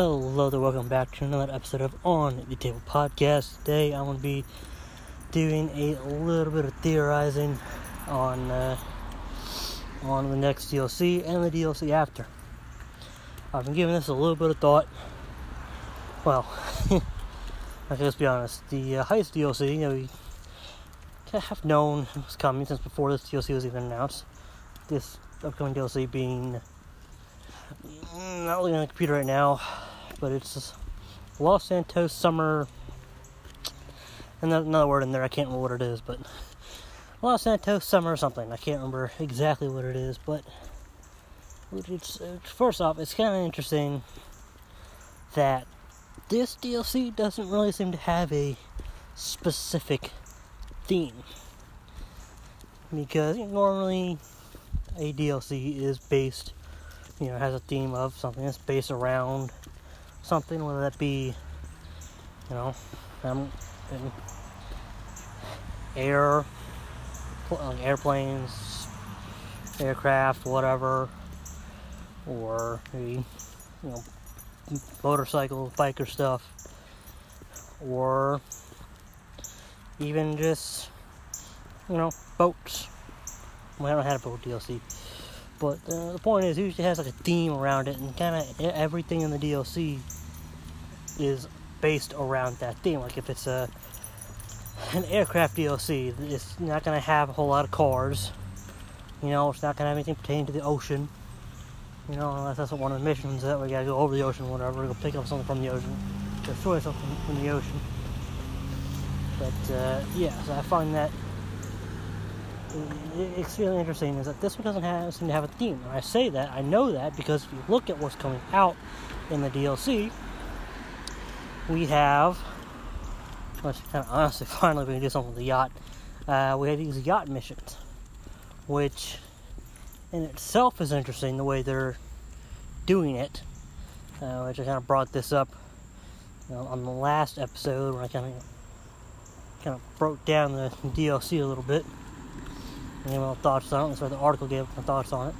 Hello there, welcome back to another episode of On the Table Podcast. Today I'm going to be doing a little bit of theorizing on uh, on the next DLC and the DLC after. I've been giving this a little bit of thought. Well, let's be honest, the uh, Heist DLC, you know, we have known was coming since before this DLC was even announced. This upcoming DLC being Mm, not looking at the computer right now, but it's Los Santos Summer. And another word in there, I can't remember what it is, but Los Santos Summer something. I can't remember exactly what it is, but it's first off, it's kind of interesting that this DLC doesn't really seem to have a specific theme because normally a DLC is based you know has a theme of something that's based around something, whether that be you know air like airplanes, aircraft, whatever, or maybe you know motorcycle, biker stuff, or even just you know boats. We haven't had a boat DLC. But uh, the point is, it usually has like a theme around it, and kind of everything in the DLC is based around that theme. Like if it's a an aircraft DLC, it's not to have a whole lot of cars. You know, it's not to have anything pertaining to the ocean. You know, unless that's one of the missions that we got to go over the ocean, or whatever, go pick up something from the ocean, destroy something from the ocean. But uh, yeah, so I find that it's interesting is that this one doesn't have, seem to have a theme. And I say that, I know that because if you look at what's coming out in the DLC, we have, which kind of honestly, finally we can do something with the yacht. Uh, we have these yacht missions, which in itself is interesting the way they're doing it. Uh, which I kind of brought this up you know, on the last episode when I kind of kind of broke down the DLC a little bit and gave my thoughts on it. That's why the article gave my thoughts on it.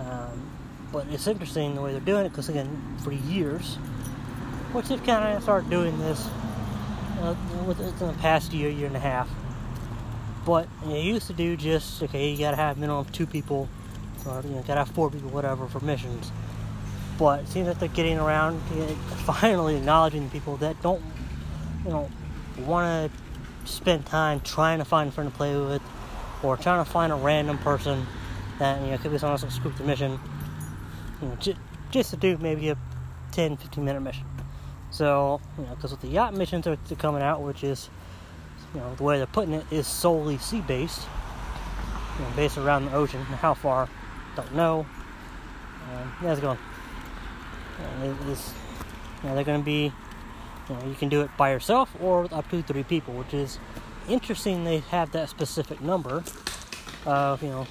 Um, but it's interesting the way they're doing it because, again, for years, which they've kind of started doing this uh, within the past year, year and a half. But you, know, used to do just okay, you gotta have minimum of two people, or you know, gotta have four people, whatever, for missions. But it seems like they're getting around to finally acknowledging people that don't, you know, want to spend time trying to find a friend to play with, or trying to find a random person that you know could be someone else scoop the mission, you know, j- just to do maybe a 10, 15 minute mission. So, you know, because with the yacht missions are coming out, which is, you know, the way they're putting it is solely sea based, you know, based around the ocean. How far, don't know. Um, yeah, it's going. it is, you know, they're going to be, you know, you can do it by yourself or up to three people, which is interesting they have that specific number of, you know,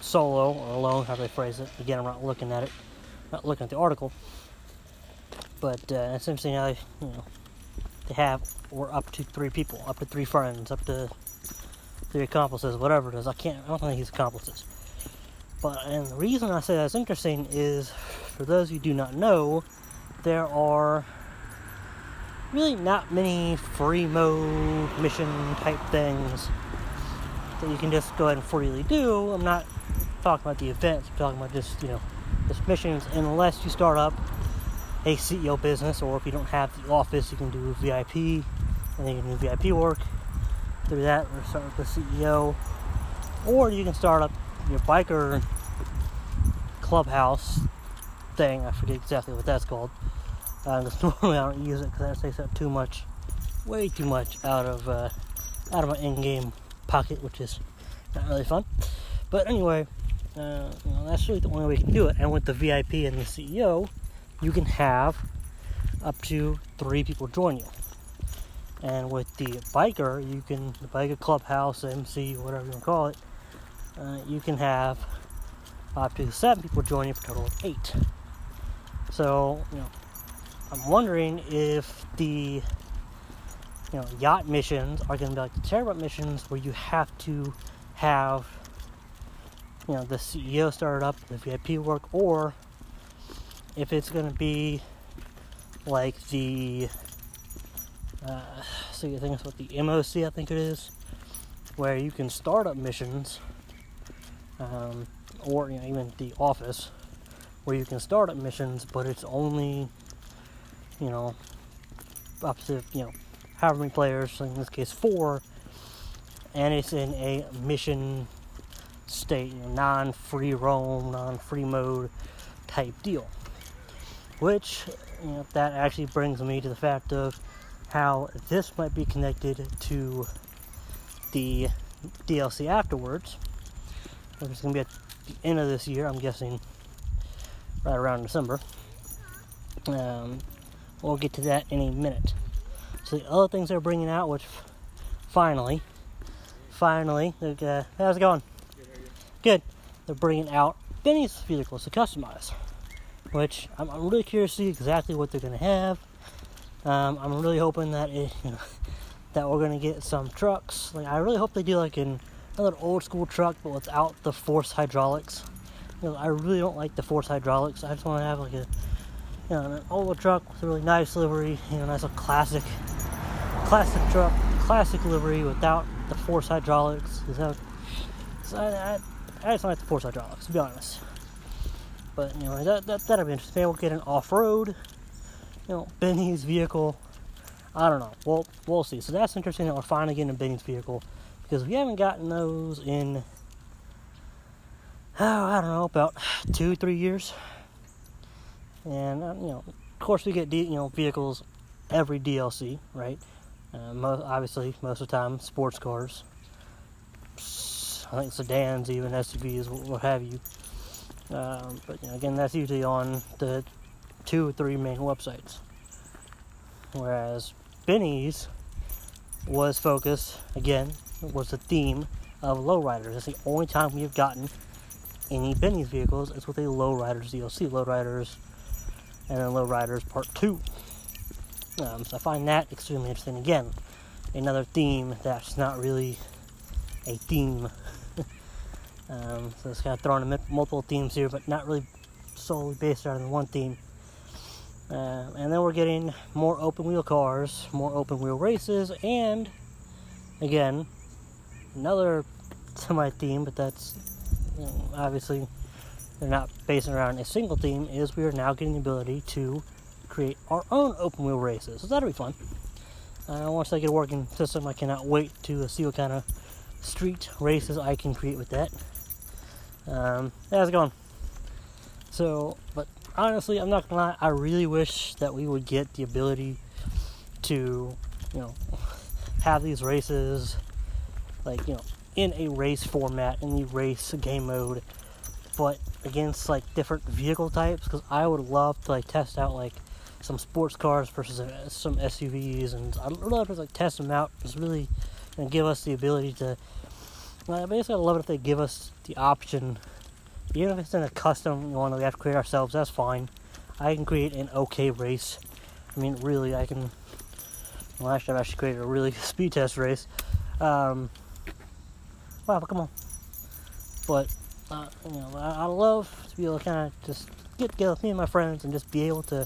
solo or alone, how they phrase it. Again, I'm not looking at it, not looking at the article. But uh, how, they, you know, they have, or up to three people, up to three friends, up to three accomplices, whatever it is. I can't, I don't think he's accomplices. But, and the reason I say that's interesting is, for those who do not know, there are really not many free mode mission type things that you can just go ahead and freely do. I'm not talking about the events, I'm talking about just, you know, just missions unless you start up a CEO business or if you don't have the office you can do VIP and then you can do VIP work through that or start with the CEO. Or you can start up your biker clubhouse thing, I forget exactly what that's called because uh, normally I don't use it because that takes up too much, way too much out of uh, out of my in-game pocket, which is not really fun. But anyway, uh, you know, that's really the only way you can do it. And with the VIP and the CEO, you can have up to three people join you. And with the biker, you can the biker clubhouse, MC, whatever you want to call it, uh, you can have up to seven people join you for a total of eight. So you know I'm wondering if the you know yacht missions are going to be like the terror missions where you have to have you know the CEO started up, the VIP work, or if it's going to be like the uh, so you think it's what the MOC I think it is, where you can start up missions, um, or you know, even the office, where you can start up missions, but it's only you know up to you know however many players, in this case four, and it's in a mission state, you know, non-free roam, non-free mode type deal. Which you know, that actually brings me to the fact of how this might be connected to the DLC afterwards. Which is going to be at the end of this year, I'm guessing, right around December. Um, we'll get to that in a minute. So the other things they're bringing out, which finally, finally, uh, how's it going? Good. They're bringing out Benny's vehicles to customize, which I'm, really curious to see exactly what they're going to have. Um, I'm really hoping that it, you know, that we're going to get some trucks. Like I really hope they do like an another old school truck, but without the force hydraulics. You know, I really don't like the force hydraulics. I just want to have like a you know an old truck with a really nice livery, you know, nice classic classic truck, classic livery without the force hydraulics. So, so I, I, I just don't like the force hydraulics, to be honest. But anyway, that, that, that'll be interesting. We'll get an off-road, you know, Benny's vehicle. I don't know. We'll, we'll see. So that's interesting that we're finally getting a Benny's vehicle. Because we haven't gotten those in, oh, I don't know, about two, three years. And, uh, you know, of course we get, you know, vehicles every DLC, right? Uh, most, obviously, most of the time, sports cars. I think sedans, even SUVs, what have you. Um, but you know, again, that's usually on the two or three main websites. Whereas Benny's was focused, again, was the theme of lowriders. That's the only time we have gotten any Benny's vehicles is with a lowriders DLC, lowriders, and then lowriders part two. Um, so I find that extremely interesting. Again, another theme that's not really a theme. Um, so it's kind of throwing multiple themes here, but not really solely based on one theme. Uh, and then we're getting more open wheel cars, more open wheel races, and again, another semi theme, but that's you know, obviously they're not based around a single theme, is we are now getting the ability to create our own open wheel races. So that'll be fun. Uh, once I get a working system, I cannot wait to see what kind of street races I can create with that. Um, how's it going? So, but honestly, I'm not gonna lie, I really wish that we would get the ability to, you know, have these races, like, you know, in a race format, in the race game mode, but against like different vehicle types, because I would love to like test out like some sports cars versus uh, some SUVs, and I'd love to like test them out. Just really know, give us the ability to. Well, basically, love it if they give us the option, even if it's in a custom one that we have to create ourselves. That's fine. I can create an okay race. I mean, really, I can. Well, actually, I've actually created a really speed test race. Um, wow, come on. But uh, you know, I, I love to be able to kind of just get together with me and my friends and just be able to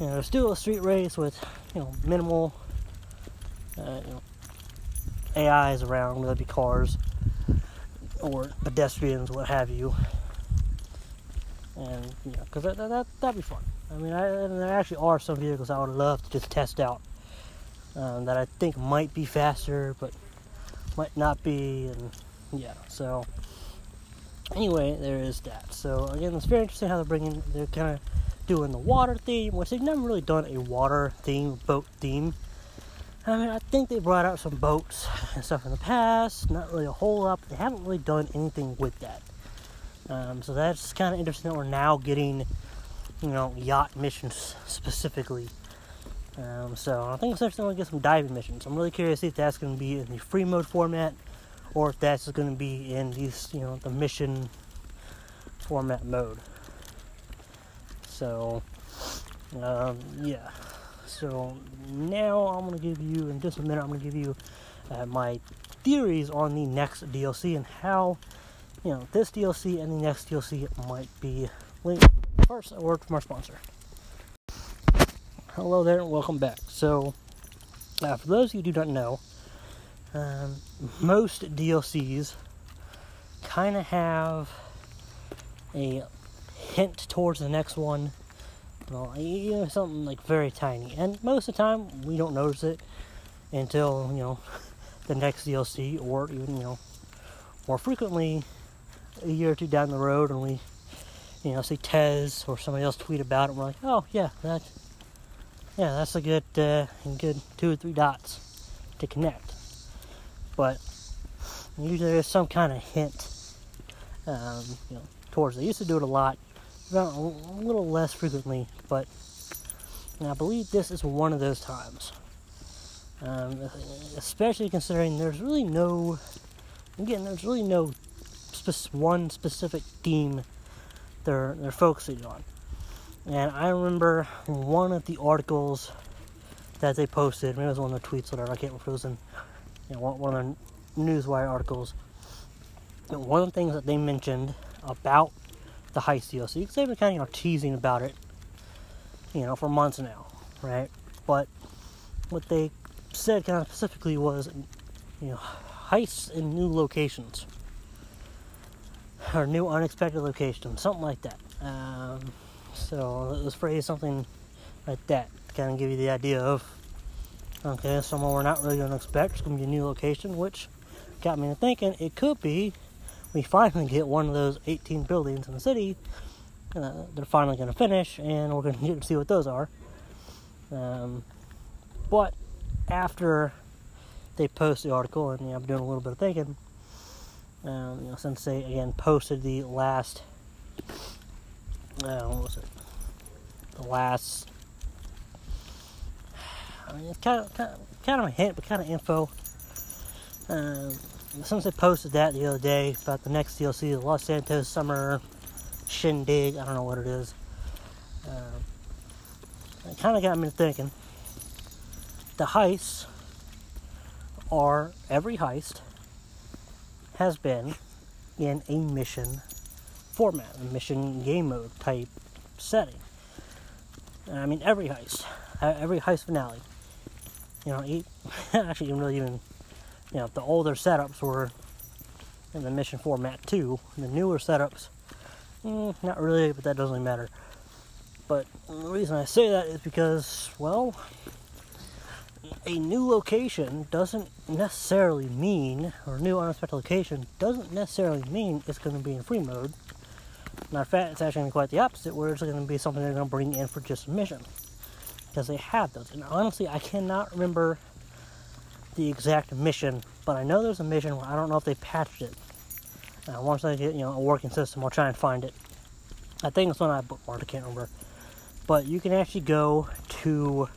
you know, let's do a street race with, you know, minimal, uh, you know, AIs around, whether it be cars or pedestrians, what have you. And, you know, because that, that, that'd be fun. I mean, I, there actually are some vehicles I would love to just test out um, that I think might be faster, but might not be. And, yeah, so anyway, there is that. So, again, it's very interesting how they're bringing, they're kind of doing the water theme, which they've never really done a water theme, boat theme. I mean, I think they brought out some boats and stuff in the past, not really a whole lot, but they haven't really done anything with that. Um, so that's kind of interesting that we're now getting, you know, yacht missions specifically. Um, so I think it's interesting to get some diving missions. I'm really curious to see if that's going to be in the free mode format, or if that's going to be in these, you know, the mission format mode. So, um, yeah. So now I'm gonna give you, in just a minute, I'm gonna give you uh, my theories on the next DLC and how, you know, this DLC and the next DLC might be linked. First, a word from our sponsor. hello there and welcome back. So, uh, for those of you who do not know, um, most DLCs kind of have a hint towards the next one. You know, something like very tiny, and most of the time we don't notice it until you know the next DLC, or even you know more frequently a year or two down the road, and we you know see Tez or somebody else tweet about it, and we're like, oh yeah, that yeah, that's a good uh, good two or three dots to connect. But usually there's some kind of hint, um, you know, towards. I used to do it a lot, a little less frequently, but I believe this is one of those times. Um, especially considering there's really no, again, there's really no one specific theme they're they're focusing on. And I remember one of the articles that they posted, maybe it was one of the tweets, whatever, I can't remember it was in you know, one of the Newswire articles. One of the things that they mentioned about the heist DLC, because they've been kind of you know, teasing about it, you know, for months now, right? But what they said kind of specifically was, you know, heists in new locations or new unexpected locations, something like that. Um, so let's phrase something like that, to kind of give you the idea of okay, somewhere we're not really going to expect. It's going to be a new location, which got me thinking it could be we finally get one of those 18 buildings in the city. Uh, they're finally going to finish, and we're going to get to see what those are. Um, but after they post the article, and you know, I'm doing a little bit of thinking, um, you know, since they again posted the last, uh, what was it? The last. I mean, it's kind of, kind of, kind of a hint, but kind of info. Um, since I posted that the other day about the next DLC, the Los Santos Summer Shindig, I don't know what it is. Um, it kind of got me thinking. The heists are every heist has been in a mission format, a mission game mode type setting. I mean, every heist, uh, every heist finale. You know, actually, even really even, you know, the older setups were in the mission format too. The newer setups, mm, not really, but that doesn't really matter. But the reason I say that is because, well, a new location doesn't necessarily mean, or new unexpected location doesn't necessarily mean it's going to be in free mode. Matter of fact, it's actually quite the opposite, where it's going to be something they're going to bring in for just a mission. Because they have those. And honestly, I cannot remember the exact mission, but I know there's a mission where I don't know if they patched it. Uh, once I get you know a working system, I'll try and find it. I think it's one I bookmarked, I can't remember. But you can actually go to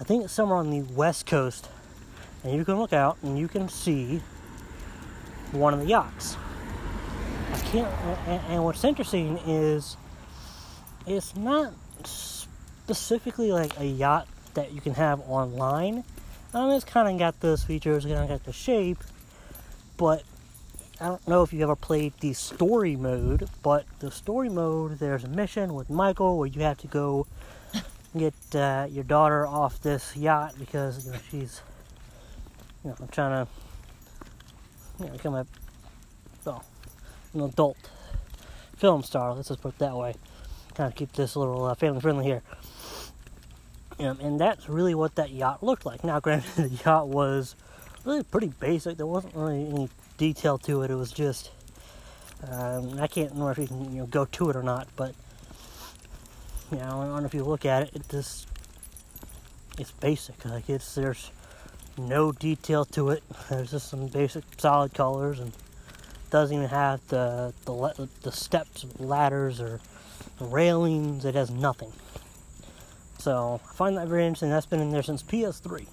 I think it's somewhere on the west coast, and you can look out and you can see one of the yachts. I can't, and, and what's interesting is it's not specifically like a yacht that you can have online. Um, it's kind of got those features, kind of got the shape, but I don't know if you ever played the story mode, but the story mode, there's a mission with Michael where you have to go get uh, your daughter off this yacht because you know she's you know I'm trying to you know become a well, an adult film star. Let's just put it that way. Kind of keep this a little uh, family friendly here. And that's really what that yacht looked like. Now, granted, the yacht was really pretty basic. There wasn't really any detail to it. It was just um, I can't remember if you can you know go to it or not, but you know, I don't know if you look at it, it just it's basic. Like it's there's no detail to it. There's just some basic solid colors and doesn't even have the the the steps, ladders, or railings. It has nothing. So I find that very interesting. That's been in there since PS3.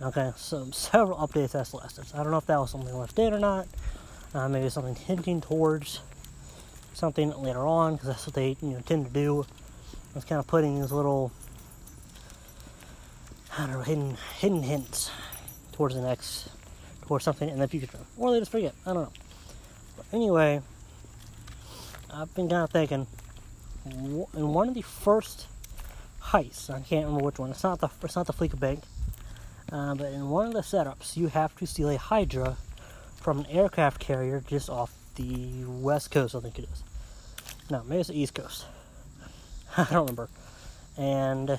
Okay, so several updates that's lasted. I don't know if that was something left in or not. Uh, maybe something hinting towards something later on because that's what they you know tend to do. It's kind of putting these little I don't know hidden hidden hints towards the next towards something in the future, or they just forget. I don't know. But anyway, I've been kind of thinking in one of the first heists. I can't remember which one. It's not the it's not the Fleeca Bank, uh, but in one of the setups, you have to steal a Hydra from an aircraft carrier just off the west coast. I think it is. No, maybe it's the east coast. I don't remember. And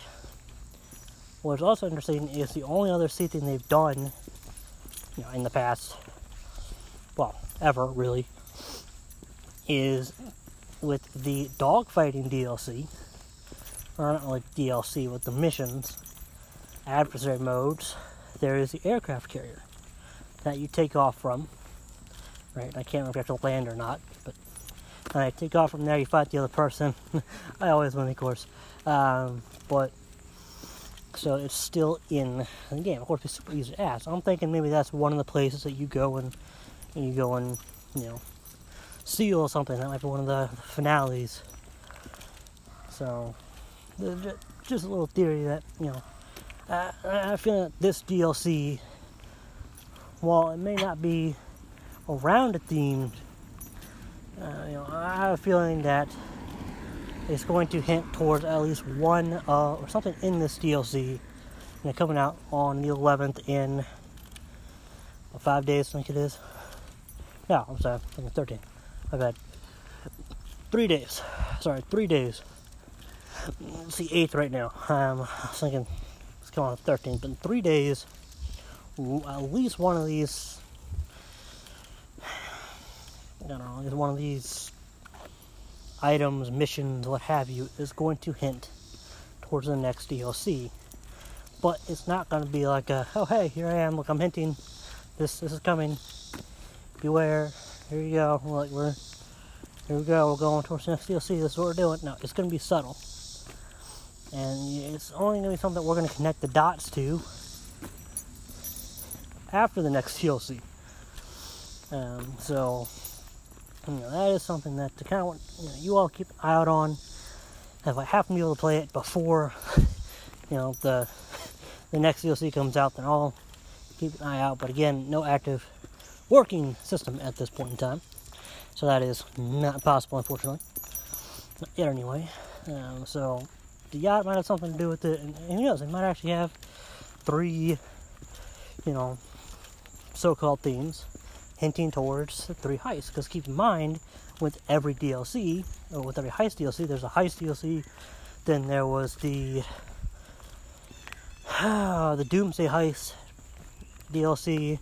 what's also interesting is the only other sea thing they've done, you know, in the past, well, ever really, is with the dogfighting DLC, not like DLC, with the missions, adversary modes, there is the aircraft carrier that you take off from. Right, I can't remember if you have to land or not, but I take off from there, you fight the other person. I always win, of course. Um, but so it's still in the game. Of course, it's super easy to ask. I'm thinking maybe that's one of the places that you go and, and you go and you know seal something. That might be one of the finales. So, just a little theory that you know. I, I feel that this DLC, while it may not be around a theme, uh, you know, I have a feeling that it's going to hint towards at least one uh, or something in this DLC. You know, coming out on the 11th in five days, I think it is. No, I'm sorry, I'm 13. I've had three days. Sorry, three days. It's the eighth right now. Um, I was thinking it's going on the 13th, but in three days, at least one of these. I don't know, one of these items, missions, what have you, is going to hint towards the next DLC. But it's not going to be like a, oh hey, here I am, look, I'm hinting, this this is coming, beware, here you go. Like we're here we go. We're going towards the next DLC. This is what we're doing. No, it's going to be subtle, and it's only going to be something that we're going to connect the dots to after the next DLC. Um, so you know, that is something that to kind of you, know, you all keep an eye out on. If I happen to be able to play it before you know the the next DLC comes out, then I'll keep an eye out. But again, no active working system at this point in time. So that is not possible, unfortunately. Not yet, anyway. Um, so the yacht might have something to do with it, and, and who knows? It might actually have three, you know, so-called themes hinting towards three heists. Because keep in mind, with every DLC, or with every heist DLC, there's a heist DLC. Then there was the the Doomsday Heist DLC,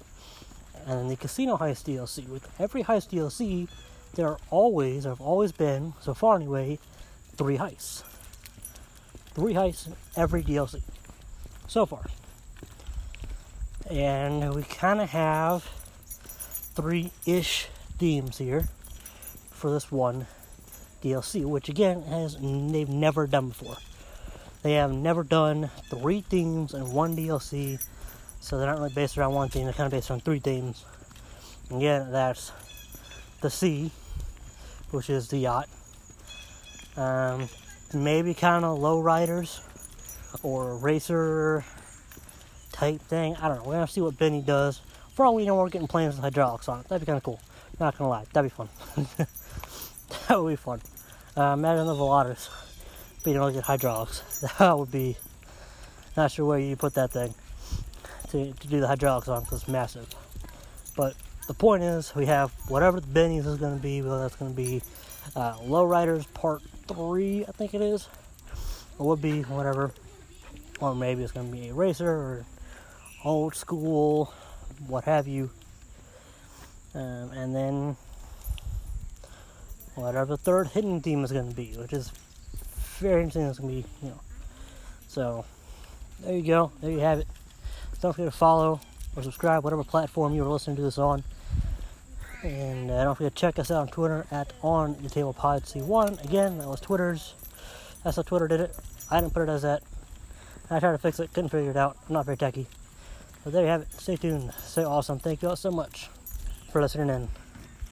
and then the Casino Heist DLC. With every heist DLC, there are always, there have always been, so far anyway, three heists. Three heists in every DLC. So far. And we kind of have three ish themes here for this one DLC, which again has they've never done before. They have never done three themes in one DLC so they're not really based around one theme, they're kind of based on three themes. And again, that's the sea, which is the yacht. Um, maybe kind of low riders or racer type thing. I don't know. We're gonna see what Benny does. For all we know, we're getting planes with hydraulics on it. That'd be kind of cool. Not gonna lie, that'd be fun. that would be fun. Uh, imagine the Volatus being able to get hydraulics. That would be. Not sure where you put that thing to, to do the hydraulics on because it's massive. But the point is, we have whatever the Benny's is going to be, whether that's going to be uh, Lowriders Part 3, I think it is, or would be whatever, or maybe it's going to be a racer or old school, what have you. Um, and then whatever the third hidden theme is going to be, which is very interesting. It's going to be, you know. So there you go. There you have it. Don't forget to follow or subscribe, whatever platform you are listening to this on. And uh, don't forget to check us out on Twitter at On The Table Pod C1. Again, that was Twitter's. That's how Twitter did it. I didn't put it as that. I tried to fix it, couldn't figure it out. I'm not very techy. But there you have it. Stay tuned. Stay awesome. Thank you all so much for listening in.